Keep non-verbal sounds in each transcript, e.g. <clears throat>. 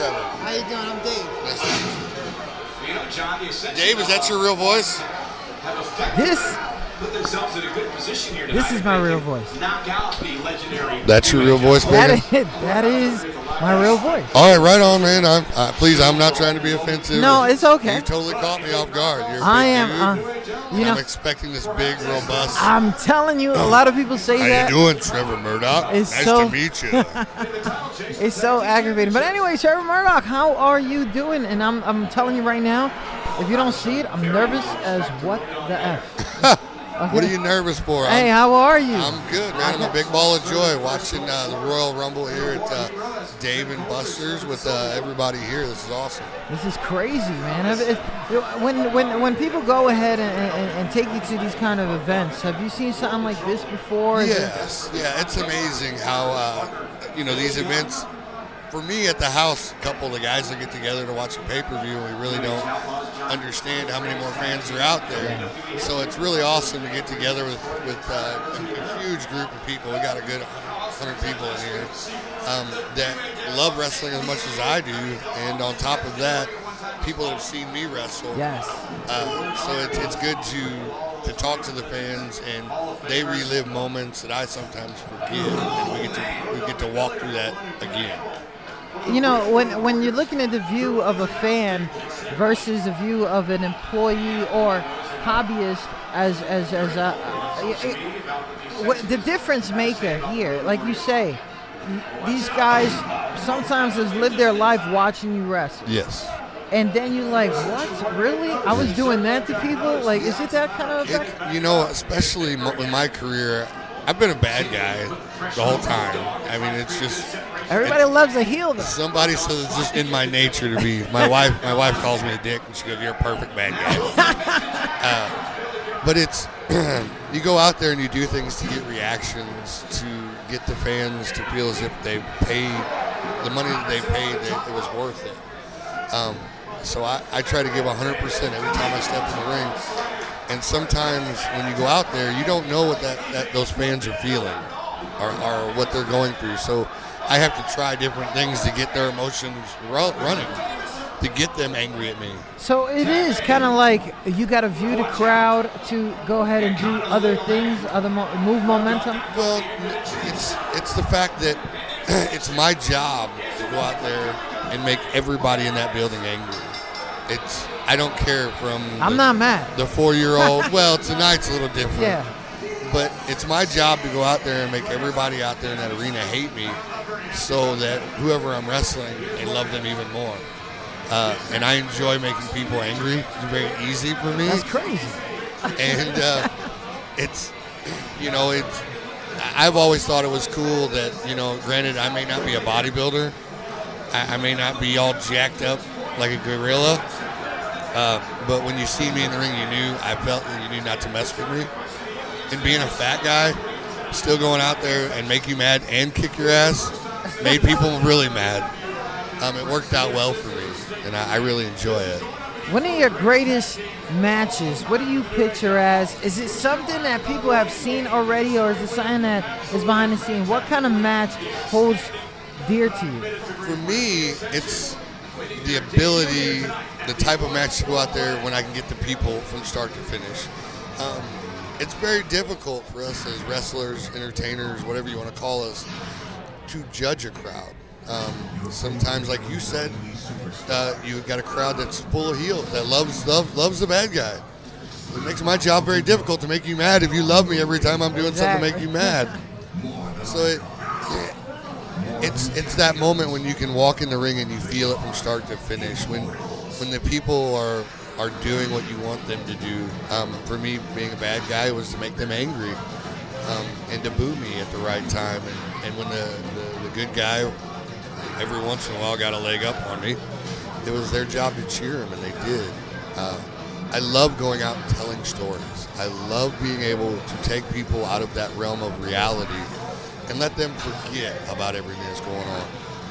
Trevor. How you doing? I'm Dave. Nice to meet you. Dave, is that your real voice? This this is my real voice. That's your real voice, That man. is, that is my real voice. All right, right on, man. I'm, uh, please, I'm not trying to be offensive. No, it's okay. You totally caught me off guard. You're a I am. dude. Uh, you know, I'm expecting this big, robust. I'm telling you, a lot of people say that. How you doing, Trevor Murdoch? It's nice so- to meet you. <laughs> It's so aggravating. But anyway, Trevor Murdoch, how are you doing? And I'm, I'm telling you right now, if you don't see it, I'm nervous as what the f. <laughs> What are you nervous for? Hey, I'm, how are you? I'm good, man. I'm a big ball of joy watching uh, the Royal Rumble here at uh, Dave and Buster's with uh, everybody here. This is awesome. This is crazy, man. It- When when when people go ahead and, and, and take you to these kind of events, have you seen something like this before? Yes, yeah, it's amazing how uh, you know these events. For me, at the house, a couple of the guys that get together to watch a pay per view, we really don't understand how many more fans are out there. So it's really awesome to get together with with uh, a, huge group of people. We got a good hundred people in here um, that love wrestling as much as I do, and on top of that, people that have seen me wrestle. Yes. Uh, so it's, it's good to to talk to the fans, and they relive moments that I sometimes forget, and we get to we get to walk through that again. You know, when when you're looking at the view of a fan versus the view of an employee or hobbyist, as as as a, what, the difference maker here, like you say, these guys sometimes has lived their life watching you wrestle. Yes. And then you're like, what? Really? I was doing that to people? Like, is it that kind of? It, you know, especially with my career, I've been a bad guy the whole time. I mean, it's just Everybody loves a heel. Though. somebody says it's just in my nature to be. My wife, my wife calls me a dick, and she goes, "You're a perfect bad guy." <laughs> uh, but it's <clears throat> you go out there and you do things to get reactions, to get the fans to feel as if they paid the money that they paid, that it was worth it. Um, so I, I try to give 100% every time I step in the ring. And sometimes when you go out there, you don't know what that, that those fans are feeling or, or what they're going through. So I have to try different things to get their emotions ru- running, to get them angry at me. So it is kind of like you got to view the crowd to go ahead and do other things, other mo- move momentum. Well, it's it's the fact that <clears throat> it's my job to go out there and make everybody in that building angry. It's I don't care from I'm the, not mad. the four year old. well, tonight's a little different. Yeah. But it's my job to go out there and make everybody out there in that arena hate me, so that whoever I'm wrestling, they love them even more. Uh, and I enjoy making people angry. It's very easy for me That's crazy. and uh, <laughs> it's you know it's I've always thought it was cool that you know granted I may not be a bodybuilder I, I may not be all jacked up like a gorilla uh, but when you see me in the ring you knew I felt that you knew not to mess with me and being a fat guy still going out there and make you mad and kick your ass made people really mad um, it worked out well for me and I, I really enjoy it One of your greatest matches, what do you picture as? Is it something that people have seen already, or is it something that is behind the scene? What kind of match holds dear to you? for me, it's the ability, the type of match to go out there when I can get the people from start to finish. Um, it's very difficult for us as wrestlers, entertainers, whatever you want to call us, to judge a crowd. Um, sometimes, like you said, uh, you've got a crowd that's full of heels that loves love, loves the bad guy. It makes my job very difficult to make you mad if you love me every time I'm doing something to make you mad. So it, it's it's that moment when you can walk in the ring and you feel it from start to finish. When when the people are are doing what you want them to do. Um, for me, being a bad guy was to make them angry um, and to boo me at the right time. And, and when the, the, the good guy every once in a while got a leg up on me, it was their job to cheer him, and they did. Uh, I love going out and telling stories. I love being able to take people out of that realm of reality and let them forget about everything that's going on.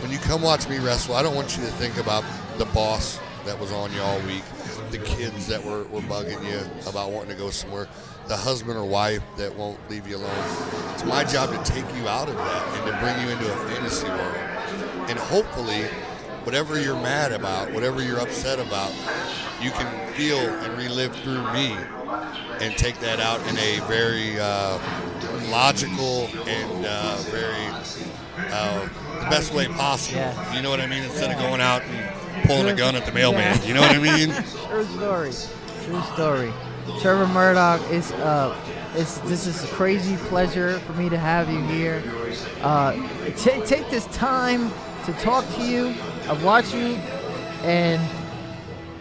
When you come watch me wrestle, I don't want you to think about the boss that was on you all week, the kids that were, were bugging you about wanting to go somewhere, the husband or wife that won't leave you alone. It's my job to take you out of that and to bring you into a fantasy world. And hopefully, whatever you're mad about, whatever you're upset about, you can feel and relive through me and take that out in a very uh, logical and uh, very uh, the best way possible. Yeah. You know what I mean? Instead of going out and pulling a gun at the mailman. Yeah. You know what I mean? <laughs> True story. True story. Trevor Murdoch is uh, it's this is a crazy pleasure for me to have you here. Uh, ta take this time to talk to you. I've watched you, and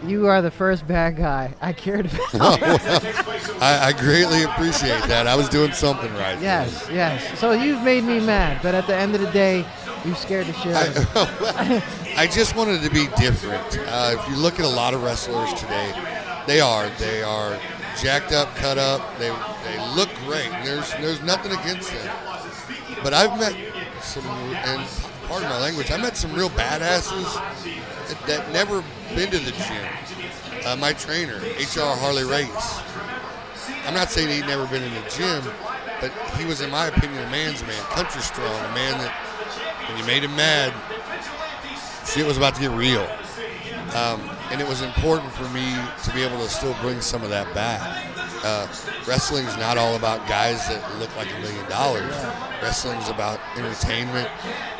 you are the first bad guy I cared about. <laughs> I, I greatly appreciate that. I was doing something right. yes, yes. So you've made me mad, but at the end of the day, you scared the shit out of me. I, I just wanted to be different. Uh, if you look at a lot of wrestlers today, they are they are jacked up, cut up. They they look great. There's there's nothing against them. But I've met some, and pardon my language, I met some real badasses that, that never been to the gym. Uh, my trainer, HR Harley Race. I'm not saying he'd never been in the gym, but he was, in my opinion, a man's man, country strong, a man that when you made him mad, shit was about to get real. Um, and it was important for me to be able to still bring some of that back. Uh, wrestling's not all about guys that look like a million dollars. Wrestling's about entertainment,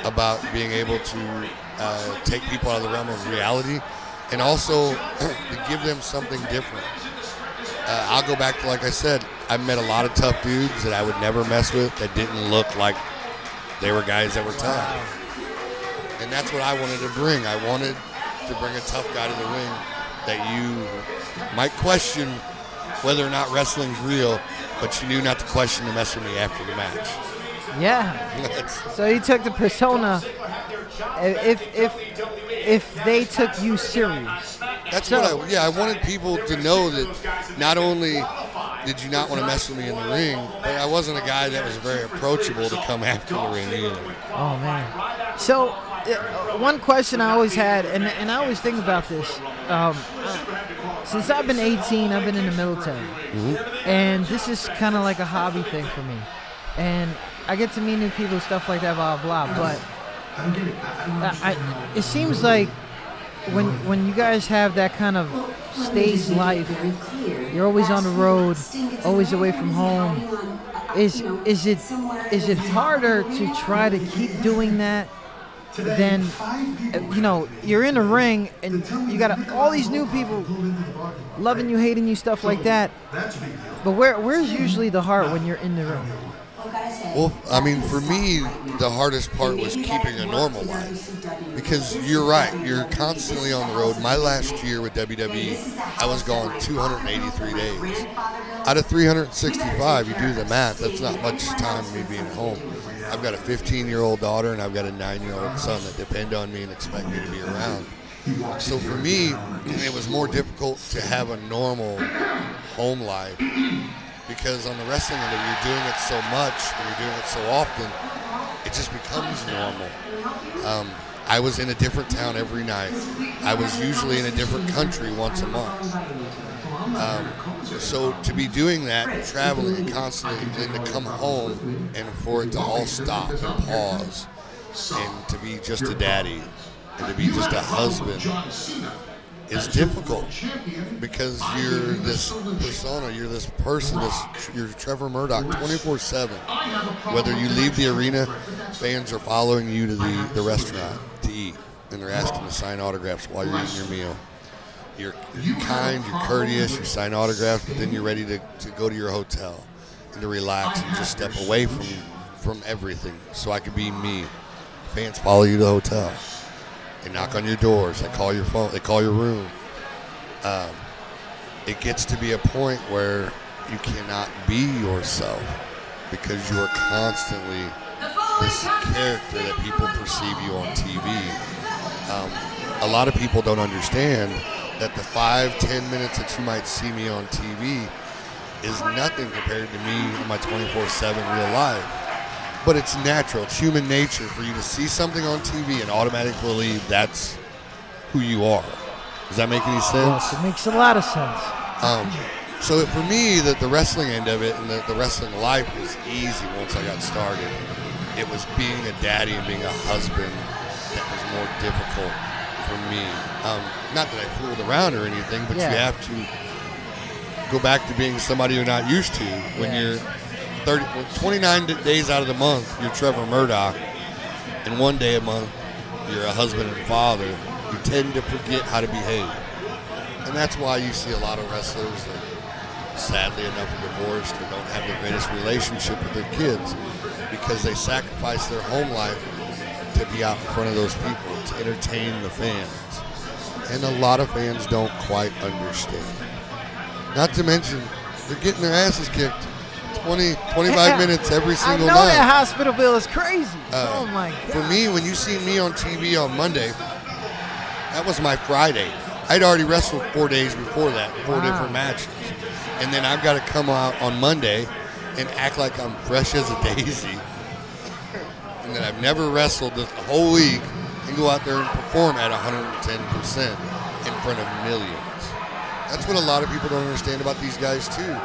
about being able to uh, take people out of the realm of reality, and also <clears throat> to give them something different. Uh, I'll go back to like I said, I met a lot of tough dudes that I would never mess with that didn't look like they were guys that were tough and that's what I wanted to bring. I wanted to bring a tough guy to the ring that you might question whether or not wrestling's real, but you knew not to question to mess with me after the match. Yeah. So you took the persona. If if if they took you serious, That's So- what I, yeah, I wanted people to know that not only did you not want to mess with me in the ring, but I wasn't a guy that was very approachable to come <laughs> after the ring either. Oh man. So uh, one question I always had, and, and I always think about this. Um, uh, since I've been 18, I've been in the military, and this is kind of like a hobby thing for me. And I get to meet new people, stuff like that, blah blah. blah. But I, I, it seems like when when you guys have that kind of stage life, you're always on the road, always away from home. Is is it is it harder to try to keep doing that than you know you're in a ring and you got all these new people loving you, hating you, stuff like that. But where where's usually the heart when you're in the ring? Well, I mean, for me, the hardest part was keeping a normal life. Because you're right, you're constantly on the road. My last year with WWE, I was gone 283 days. Out of 365, you do the math, that's not much time me being home. I've got a 15 year old daughter and I've got a 9 year old son that depend on me and expect me to be around. So for me, it was more difficult to have a normal home life because on the wrestling end, you're doing it so much and you're doing it so often, it just becomes normal. Um, I was in a different town every night. I was usually in a different country once a month. Um, so to be doing that, traveling constantly, and to come home and for it to all stop and pause, and to be just a daddy and to be just a husband is difficult because you're this persona, you're this person, this you're Trevor Murdoch, 24/7. Whether you leave the arena, fans are following you to the, the restaurant to eat, and they're asking to sign autographs while you're eating your meal. You're, you're kind, you're courteous, you sign autographs, but then you're ready to, to go to your hotel and to relax and just step away from from everything so I could be me. Fans follow you to the hotel. They knock on your doors. They call your phone. They call your room. Um, it gets to be a point where you cannot be yourself because you are constantly this character that people perceive you on TV. Um, a lot of people don't understand that the five, ten minutes that you might see me on TV is nothing compared to me in my 24/7 real life. But it's natural. It's human nature for you to see something on TV and automatically believe that's who you are. Does that make any sense? Yes, it makes a lot of sense. Um, so for me, the, the wrestling end of it and the, the wrestling life was easy once I got started. It was being a daddy and being a husband that was more difficult. for me. Um, not that I fooled around or anything, but Yeah. you have to go back to being somebody you're not used to when Yeah. you're 30, 29 days out of the month. You're Trevor Murdoch, and one day a month you're a uh, husband and father. You tend to forget how to behave, and that's why you see a lot of wrestlers that, sadly enough, are divorced or don't have the greatest relationship with their kids because they sacrifice their home life to be out in front of those people to entertain the fans. And a lot of fans don't quite understand. Not to mention, they're getting their asses kicked 20, 25 Yeah. minutes every I single know night. that hospital bill is crazy. Uh, oh my god. For me, when you see me on TV on Monday, that was my Friday. I'd already wrestled four days before that, four Wow. different matches. And then I've got to come out on Monday and act like I'm fresh as a daisy. and then I've never wrestled the whole week and go out there and perform at 110% in front of millions. That's what a lot of people don't understand about these guys too,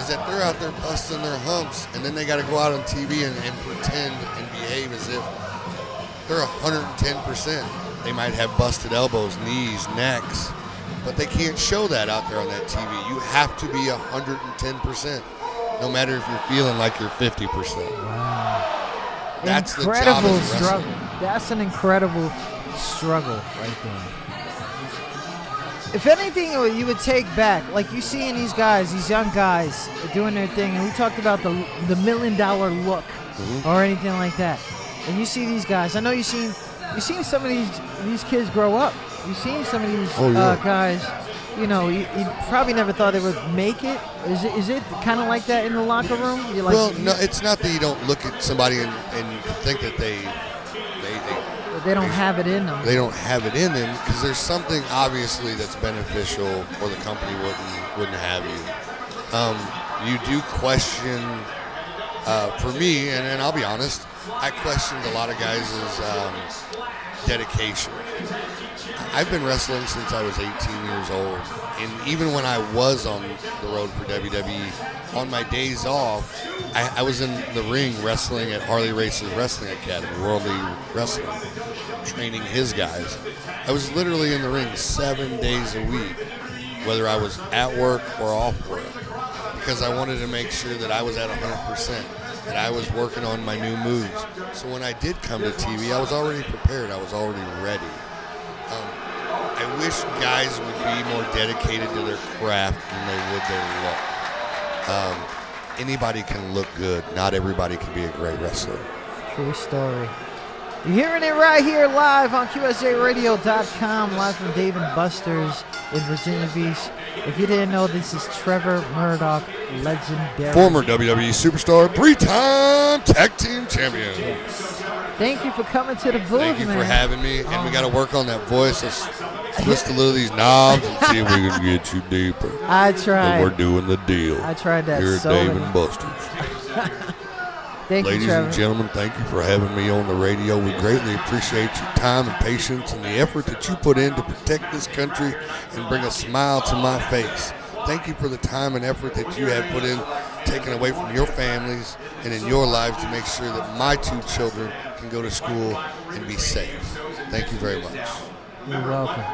is that they're out there busting their humps, and then they got to go out on TV and, and pretend and behave as if they're 110%. They might have busted elbows, knees, necks, but they can't show that out there on that TV. You have to be 110%, no matter if you're feeling like you're 50%. Wow. That's incredible as a wrestler. struggle. That's an incredible struggle right there. If anything, you would take back, like you seeing these guys, these young guys doing their thing, and we talked about the the million dollar look Mhm. or anything like that. And you see these guys. I know you seen you seen some of these these kids grow up. You've seen some of these Oh, yeah. uh, guys. You know, you, you probably never thought they would make it. Is it is it kind of like that in the locker room? Like, well, no, it's not that you don't look at somebody and, and think that they, they don't have it in them. they don't have it in them because there's something obviously that's beneficial or the company wouldn't wouldn't have you. Um, you do question. Uh, for me, and, and I'll be honest, I questioned a lot of guys' um, dedication. I've been wrestling since I was 18 years old, and even when I was on the road for WWE, on my days off, I, I was in the ring wrestling at Harley Race's Wrestling Academy, World League Wrestling, training his guys. I was literally in the ring seven days a week, whether I was at work or off work, because I wanted to make sure that I was at 100%, that I was working on my new moves. So when I did come to TV, I was already prepared, I was already ready. Um, I wish guys would be more dedicated to their craft than they would their look. Um, anybody can look good. Not everybody can be a great wrestler. True story. You're hearing it right here live on QSJRadio.com, live from Dave and Buster's in Virginia Beach. If you didn't know, this is Trevor Murdoch, legendary. Former WWE superstar, three-time tag team champion. Yes. Thank you for coming to the booth, Thank you man. for having me. And we got to um, work on that voice. Let's twist a little of these knobs and see if we can get you deeper. <laughs> I tried. And we're doing the deal. I tried that Here at so Dave and Buster's. <laughs> Thank you, Ladies Trevor. and gentlemen, thank you for having me on the radio. We greatly appreciate your time and patience and the effort that you put in to protect this country and bring a smile to my face. Thank you for the time and effort that you have put in, taken away from your families and in your lives to make sure that my two children can go to school and be safe. Thank you very much. You're welcome.